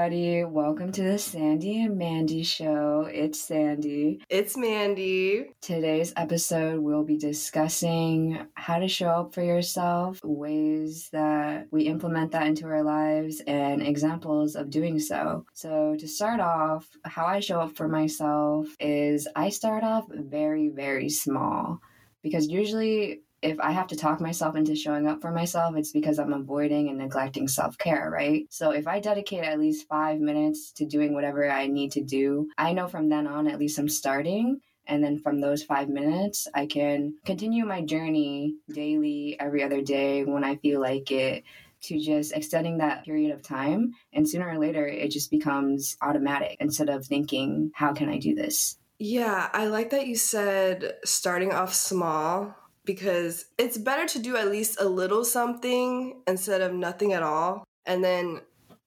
everybody. Welcome to the Sandy and Mandy show. It's Sandy. It's Mandy. Today's episode, we'll be discussing how to show up for yourself, ways that we implement that into our lives, and examples of doing so. So, to start off, how I show up for myself is I start off very, very small because usually if I have to talk myself into showing up for myself, it's because I'm avoiding and neglecting self care, right? So if I dedicate at least five minutes to doing whatever I need to do, I know from then on, at least I'm starting. And then from those five minutes, I can continue my journey daily, every other day when I feel like it to just extending that period of time. And sooner or later, it just becomes automatic instead of thinking, how can I do this? Yeah, I like that you said starting off small because it's better to do at least a little something instead of nothing at all. And then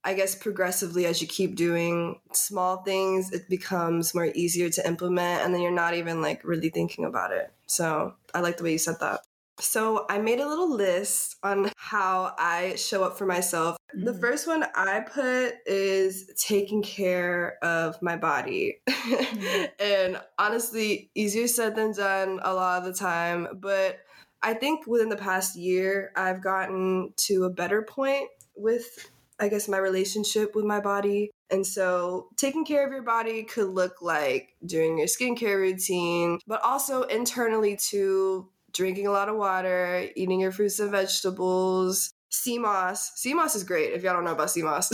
I guess progressively, as you keep doing small things, it becomes more easier to implement. And then you're not even like really thinking about it. So I like the way you said that. So I made a little list on how I show up for myself. Mm-hmm. The first one I put is taking care of my body. Mm-hmm. and honestly, easier said than done a lot of the time. But I think within the past year, I've gotten to a better point with, I guess, my relationship with my body. And so, taking care of your body could look like doing your skincare routine, but also internally to drinking a lot of water, eating your fruits and vegetables, sea moss. Sea moss is great if y'all don't know about sea moss.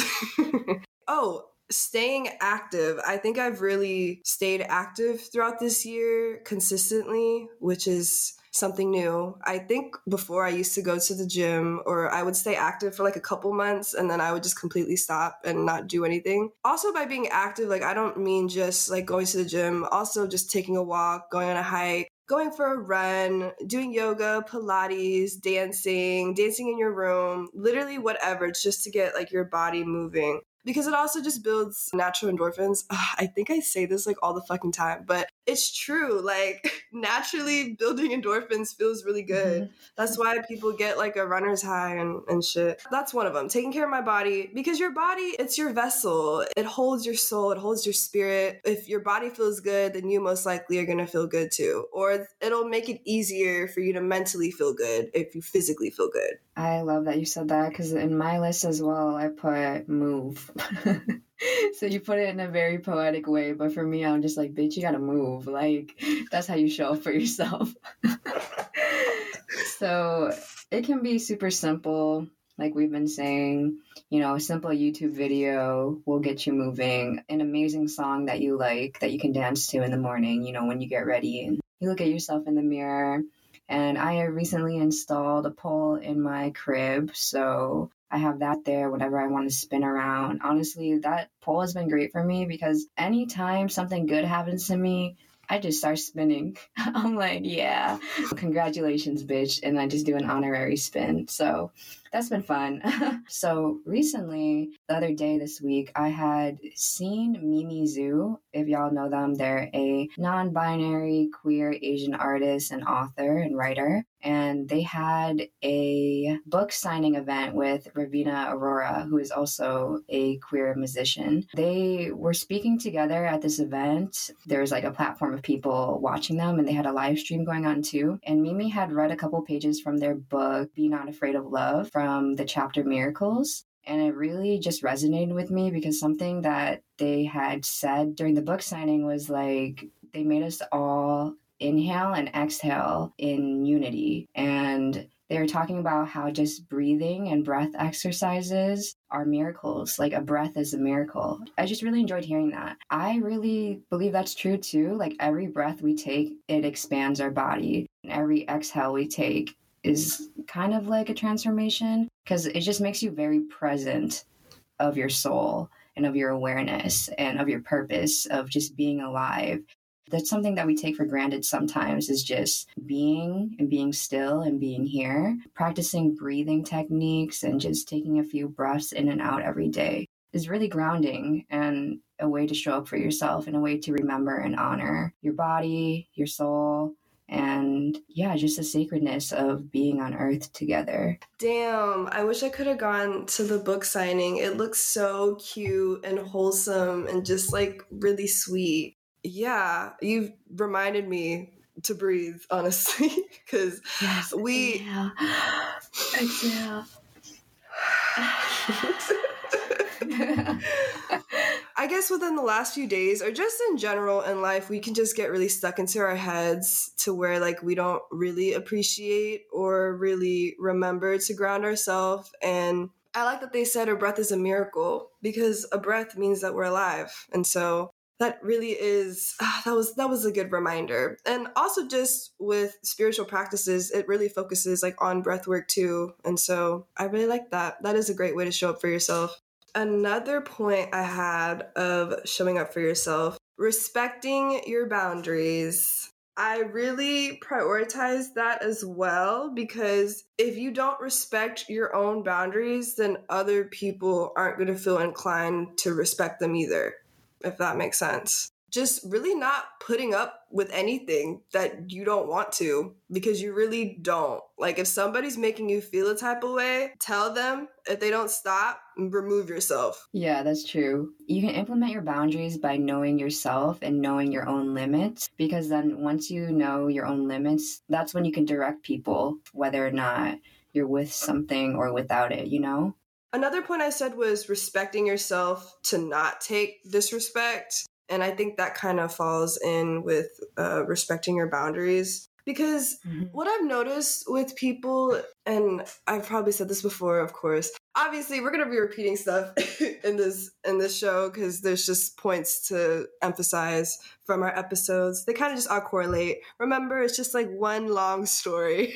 oh, staying active. I think I've really stayed active throughout this year consistently, which is something new. I think before I used to go to the gym or I would stay active for like a couple months and then I would just completely stop and not do anything. Also by being active, like I don't mean just like going to the gym, also just taking a walk, going on a hike, going for a run, doing yoga, Pilates, dancing, dancing in your room, literally whatever, It's just to get like your body moving because it also just builds natural endorphins. Ugh, I think I say this like all the fucking time, but it's true. Like naturally building endorphins feels really good. Mm-hmm. That's why people get like a runner's high and, and shit. That's one of them. Taking care of my body because your body, it's your vessel. It holds your soul, it holds your spirit. If your body feels good, then you most likely are going to feel good too. Or it'll make it easier for you to mentally feel good if you physically feel good. I love that you said that because in my list as well, I put move. so you put it in a very poetic way, but for me, I'm just like, bitch, you gotta move. Like, that's how you show up for yourself. so it can be super simple. Like we've been saying, you know, a simple YouTube video will get you moving. An amazing song that you like that you can dance to in the morning, you know, when you get ready and you look at yourself in the mirror and I recently installed a pole in my crib. So I have that there whenever I want to spin around. Honestly, that pole has been great for me because anytime something good happens to me, I just start spinning. I'm like, yeah, congratulations, bitch. And I just do an honorary spin. So that's been fun. so recently, the other day this week, I had seen Mimi Zhu. If y'all know them, they're a non binary queer Asian artist and author and writer. And they had a book signing event with Raveena Aurora, who is also a queer musician. They were speaking together at this event. There was like a platform of people watching them, and they had a live stream going on too. And Mimi had read a couple pages from their book, Be Not Afraid of Love from the chapter Miracles. And it really just resonated with me because something that they had said during the book signing was like, they made us all inhale and exhale in unity. And they were talking about how just breathing and breath exercises are miracles. Like a breath is a miracle. I just really enjoyed hearing that. I really believe that's true too. Like every breath we take, it expands our body. And every exhale we take, is kind of like a transformation because it just makes you very present of your soul and of your awareness and of your purpose of just being alive. That's something that we take for granted sometimes is just being and being still and being here. Practicing breathing techniques and just taking a few breaths in and out every day is really grounding and a way to show up for yourself and a way to remember and honor your body, your soul, and yeah, just the sacredness of being on earth together. Damn, I wish I could have gone to the book signing. It looks so cute and wholesome and just like really sweet. Yeah, you've reminded me to breathe, honestly, because yes, we. Exhale. exhale. I guess within the last few days, or just in general in life, we can just get really stuck into our heads to where like we don't really appreciate or really remember to ground ourselves. And I like that they said a breath is a miracle because a breath means that we're alive. And so that really is ah, that was that was a good reminder and also just with spiritual practices it really focuses like on breath work too and so i really like that that is a great way to show up for yourself Another point I had of showing up for yourself, respecting your boundaries. I really prioritize that as well because if you don't respect your own boundaries, then other people aren't going to feel inclined to respect them either, if that makes sense just really not putting up with anything that you don't want to because you really don't. Like if somebody's making you feel a type of way, tell them. If they don't stop, remove yourself. Yeah, that's true. You can implement your boundaries by knowing yourself and knowing your own limits because then once you know your own limits, that's when you can direct people whether or not you're with something or without it, you know? Another point I said was respecting yourself to not take disrespect and I think that kind of falls in with uh, respecting your boundaries. Because mm-hmm. what I've noticed with people, and I've probably said this before, of course. Obviously, we're gonna be repeating stuff in this in this show because there's just points to emphasize from our episodes. They kind of just all correlate. Remember, it's just like one long story.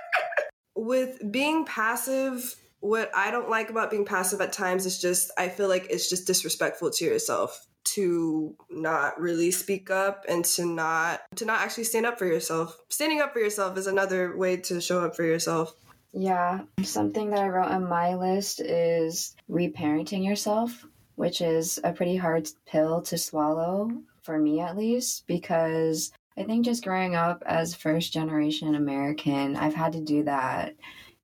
with being passive, what I don't like about being passive at times is just I feel like it's just disrespectful to yourself to not really speak up and to not to not actually stand up for yourself. Standing up for yourself is another way to show up for yourself. Yeah, something that I wrote on my list is reparenting yourself, which is a pretty hard pill to swallow for me at least because I think just growing up as first generation American, I've had to do that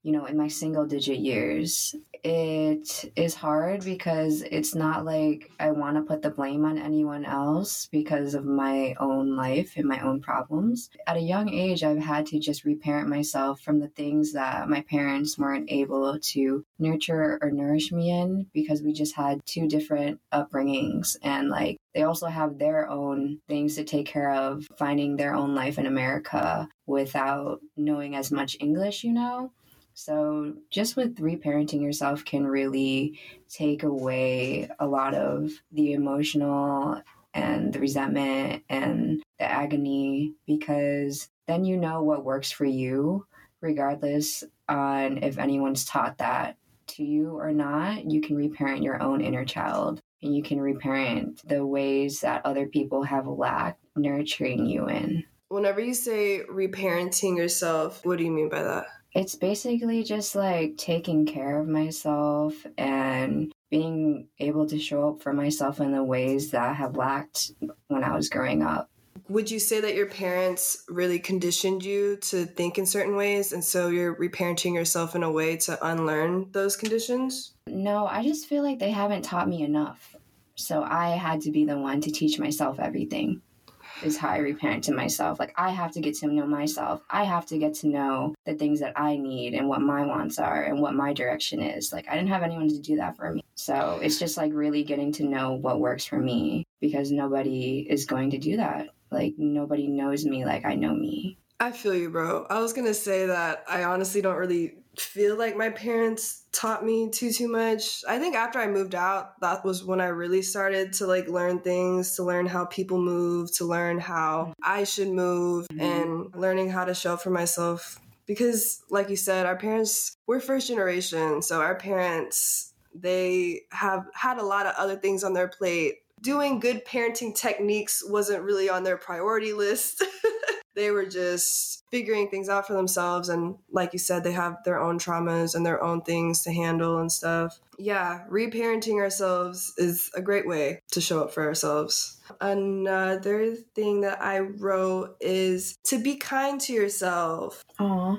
you know, in my single digit years. It is hard because it's not like I want to put the blame on anyone else because of my own life and my own problems. At a young age, I've had to just reparent myself from the things that my parents weren't able to nurture or nourish me in because we just had two different upbringings and like they also have their own things to take care of finding their own life in America without knowing as much English, you know. So, just with reparenting yourself can really take away a lot of the emotional and the resentment and the agony because then you know what works for you, regardless on if anyone's taught that to you or not. You can reparent your own inner child and you can reparent the ways that other people have lacked nurturing you in. Whenever you say reparenting yourself, what do you mean by that? It's basically just like taking care of myself and being able to show up for myself in the ways that I have lacked when I was growing up. Would you say that your parents really conditioned you to think in certain ways and so you're reparenting yourself in a way to unlearn those conditions? No, I just feel like they haven't taught me enough. So I had to be the one to teach myself everything is how I reparent to myself. Like I have to get to know myself. I have to get to know the things that I need and what my wants are and what my direction is. Like I didn't have anyone to do that for me. So it's just like really getting to know what works for me because nobody is going to do that. Like nobody knows me like I know me. I feel you, bro. I was gonna say that I honestly don't really feel like my parents taught me too too much. I think after I moved out, that was when I really started to like learn things, to learn how people move, to learn how I should move mm-hmm. and learning how to show up for myself because like you said, our parents we're first generation, so our parents they have had a lot of other things on their plate. Doing good parenting techniques wasn't really on their priority list. they were just figuring things out for themselves. And like you said, they have their own traumas and their own things to handle and stuff. Yeah, reparenting ourselves is a great way to show up for ourselves. Another thing that I wrote is to be kind to yourself. Aw.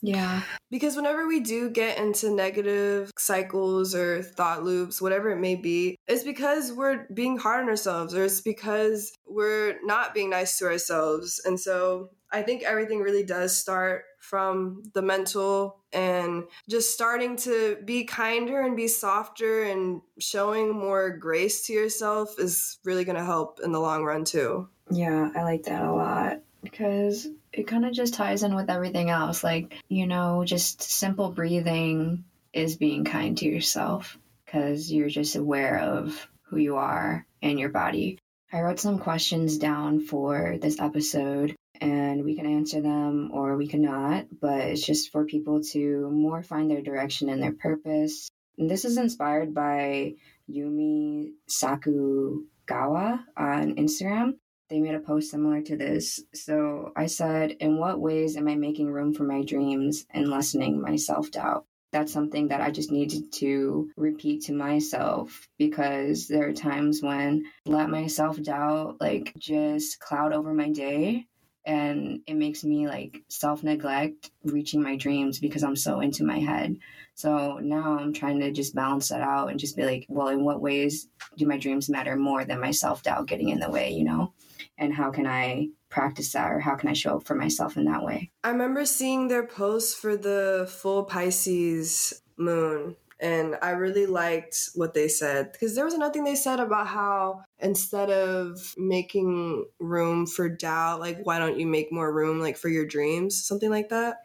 Yeah. Because whenever we do get into negative cycles or thought loops, whatever it may be, it's because we're being hard on ourselves or it's because we're not being nice to ourselves. And so I think everything really does start from the mental and just starting to be kinder and be softer and showing more grace to yourself is really going to help in the long run too. Yeah, I like that a lot because it kind of just ties in with everything else. Like, you know, just simple breathing is being kind to yourself because you're just aware of who you are and your body. I wrote some questions down for this episode and we can answer them or we cannot, but it's just for people to more find their direction and their purpose. And this is inspired by Yumi Sakugawa on Instagram they made a post similar to this. So I said, In what ways am I making room for my dreams and lessening my self doubt? That's something that I just needed to repeat to myself because there are times when let my self doubt like just cloud over my day and it makes me like self neglect reaching my dreams because I'm so into my head. So now I'm trying to just balance that out and just be like, well, in what ways do my dreams matter more than my self doubt getting in the way, you know? and how can I practice that or how can I show up for myself in that way? I remember seeing their post for the full Pisces moon and I really liked what they said because there was another thing they said about how instead of making room for doubt, like why don't you make more room like for your dreams, something like that.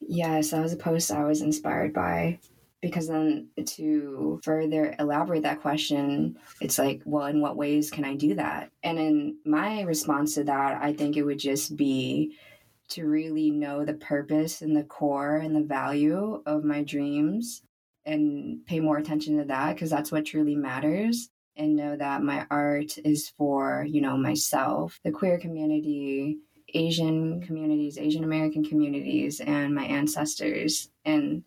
Yes, that was a post I was inspired by because then to further elaborate that question it's like well in what ways can i do that? And in my response to that i think it would just be to really know the purpose and the core and the value of my dreams and pay more attention to that because that's what truly matters and know that my art is for you know myself the queer community asian communities asian american communities and my ancestors and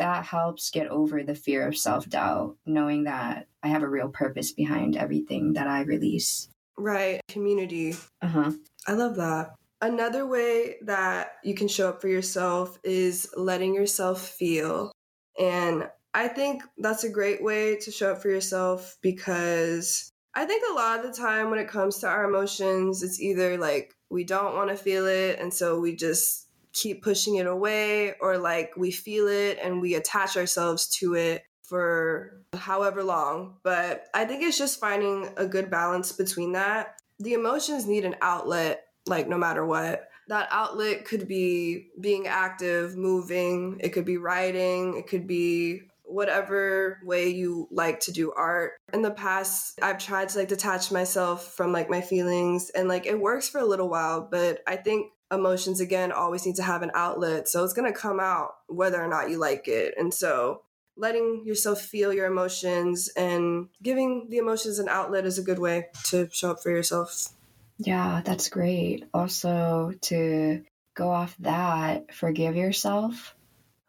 that helps get over the fear of self doubt, knowing that I have a real purpose behind everything that I release. Right. Community. Uh huh. I love that. Another way that you can show up for yourself is letting yourself feel. And I think that's a great way to show up for yourself because I think a lot of the time when it comes to our emotions, it's either like we don't want to feel it. And so we just keep pushing it away or like we feel it and we attach ourselves to it for however long. But I think it's just finding a good balance between that. The emotions need an outlet, like no matter what. That outlet could be being active, moving, it could be writing, it could be whatever way you like to do art. In the past, I've tried to like detach myself from like my feelings and like it works for a little while, but I think emotions again always need to have an outlet. So it's going to come out whether or not you like it. And so letting yourself feel your emotions and giving the emotions an outlet is a good way to show up for yourself. Yeah, that's great. Also, to go off that, forgive yourself.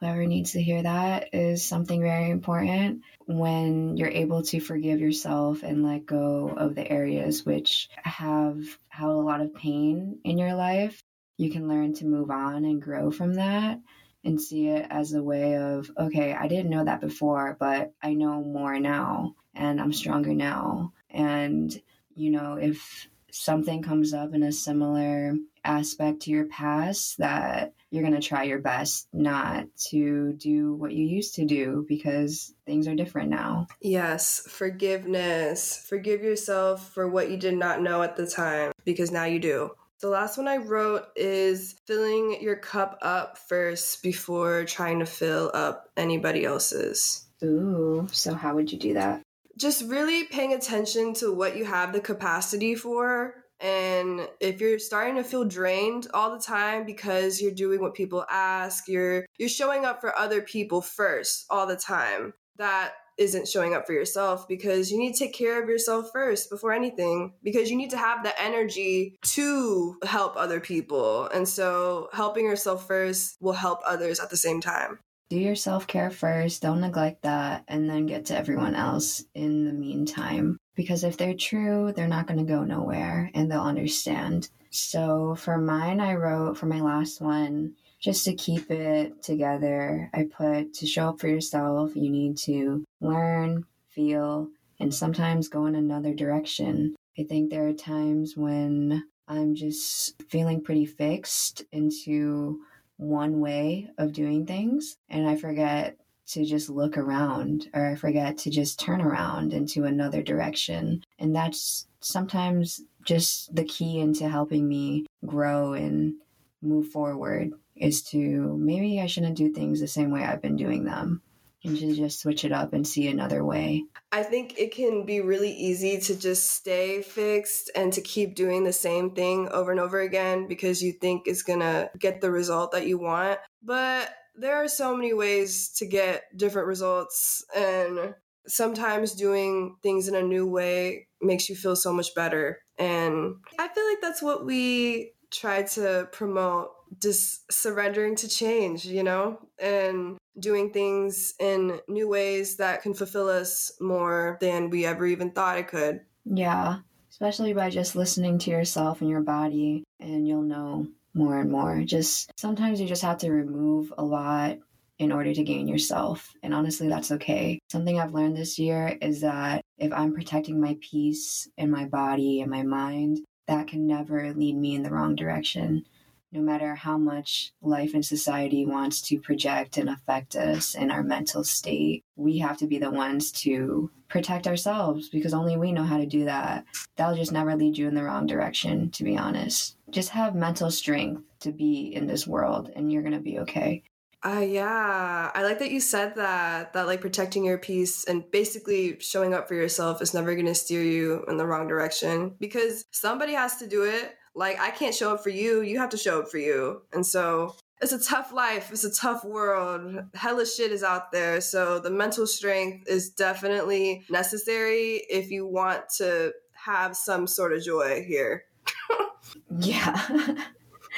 Whoever needs to hear that is something very important. When you're able to forgive yourself and let go of the areas which have held a lot of pain in your life, you can learn to move on and grow from that and see it as a way of, okay, I didn't know that before, but I know more now and I'm stronger now. And, you know, if something comes up in a similar aspect to your past, that you're going to try your best not to do what you used to do because things are different now. Yes, forgiveness. Forgive yourself for what you did not know at the time because now you do. The last one I wrote is filling your cup up first before trying to fill up anybody else's. Ooh, so how would you do that? Just really paying attention to what you have the capacity for. And if you're starting to feel drained all the time because you're doing what people ask, you're you're showing up for other people first all the time. That isn't showing up for yourself because you need to take care of yourself first before anything because you need to have the energy to help other people. And so helping yourself first will help others at the same time. Do your self care first, don't neglect that, and then get to everyone else in the meantime. Because if they're true, they're not going to go nowhere and they'll understand. So for mine, I wrote for my last one, just to keep it together, I put to show up for yourself, you need to learn, feel, and sometimes go in another direction. I think there are times when I'm just feeling pretty fixed into one way of doing things, and I forget to just look around or I forget to just turn around into another direction. And that's sometimes just the key into helping me grow and move forward is to maybe I shouldn't do things the same way I've been doing them and to just switch it up and see another way. I think it can be really easy to just stay fixed and to keep doing the same thing over and over again because you think it's gonna get the result that you want. But there are so many ways to get different results, and sometimes doing things in a new way makes you feel so much better. And I feel like that's what we try to promote just surrendering to change, you know, and doing things in new ways that can fulfill us more than we ever even thought it could. Yeah, especially by just listening to yourself and your body, and you'll know more and more. Just sometimes you just have to remove a lot in order to gain yourself. And honestly, that's okay. Something I've learned this year is that if I'm protecting my peace and my body and my mind, that can never lead me in the wrong direction no matter how much life and society wants to project and affect us in our mental state, we have to be the ones to protect ourselves because only we know how to do that. That'll just never lead you in the wrong direction, to be honest. Just have mental strength to be in this world and you're going to be okay. Uh, yeah, I like that you said that, that like protecting your peace and basically showing up for yourself is never going to steer you in the wrong direction because somebody has to do it like I can't show up for you, you have to show up for you. And so it's a tough life, it's a tough world. Hella shit is out there. So the mental strength is definitely necessary if you want to have some sort of joy here. yeah.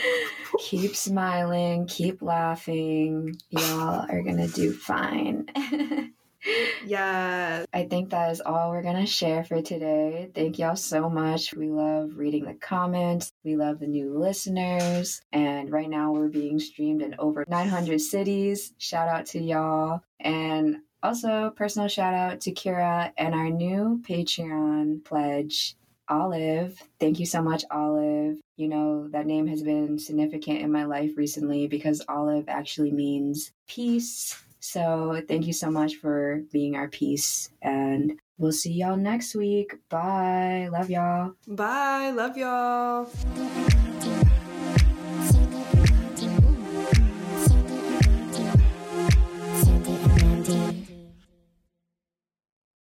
keep smiling, keep laughing. Y'all are going to do fine. yeah. I think that is all we're going to share for today. Thank y'all so much. We love reading the comments. We love the new listeners. And right now we're being streamed in over 900 cities. Shout out to y'all. And also, personal shout out to Kira and our new Patreon pledge. Olive. Thank you so much, Olive. You know, that name has been significant in my life recently because Olive actually means peace so thank you so much for being our peace. And we'll see y'all next week. Bye. Love y'all. Bye. Love y'all.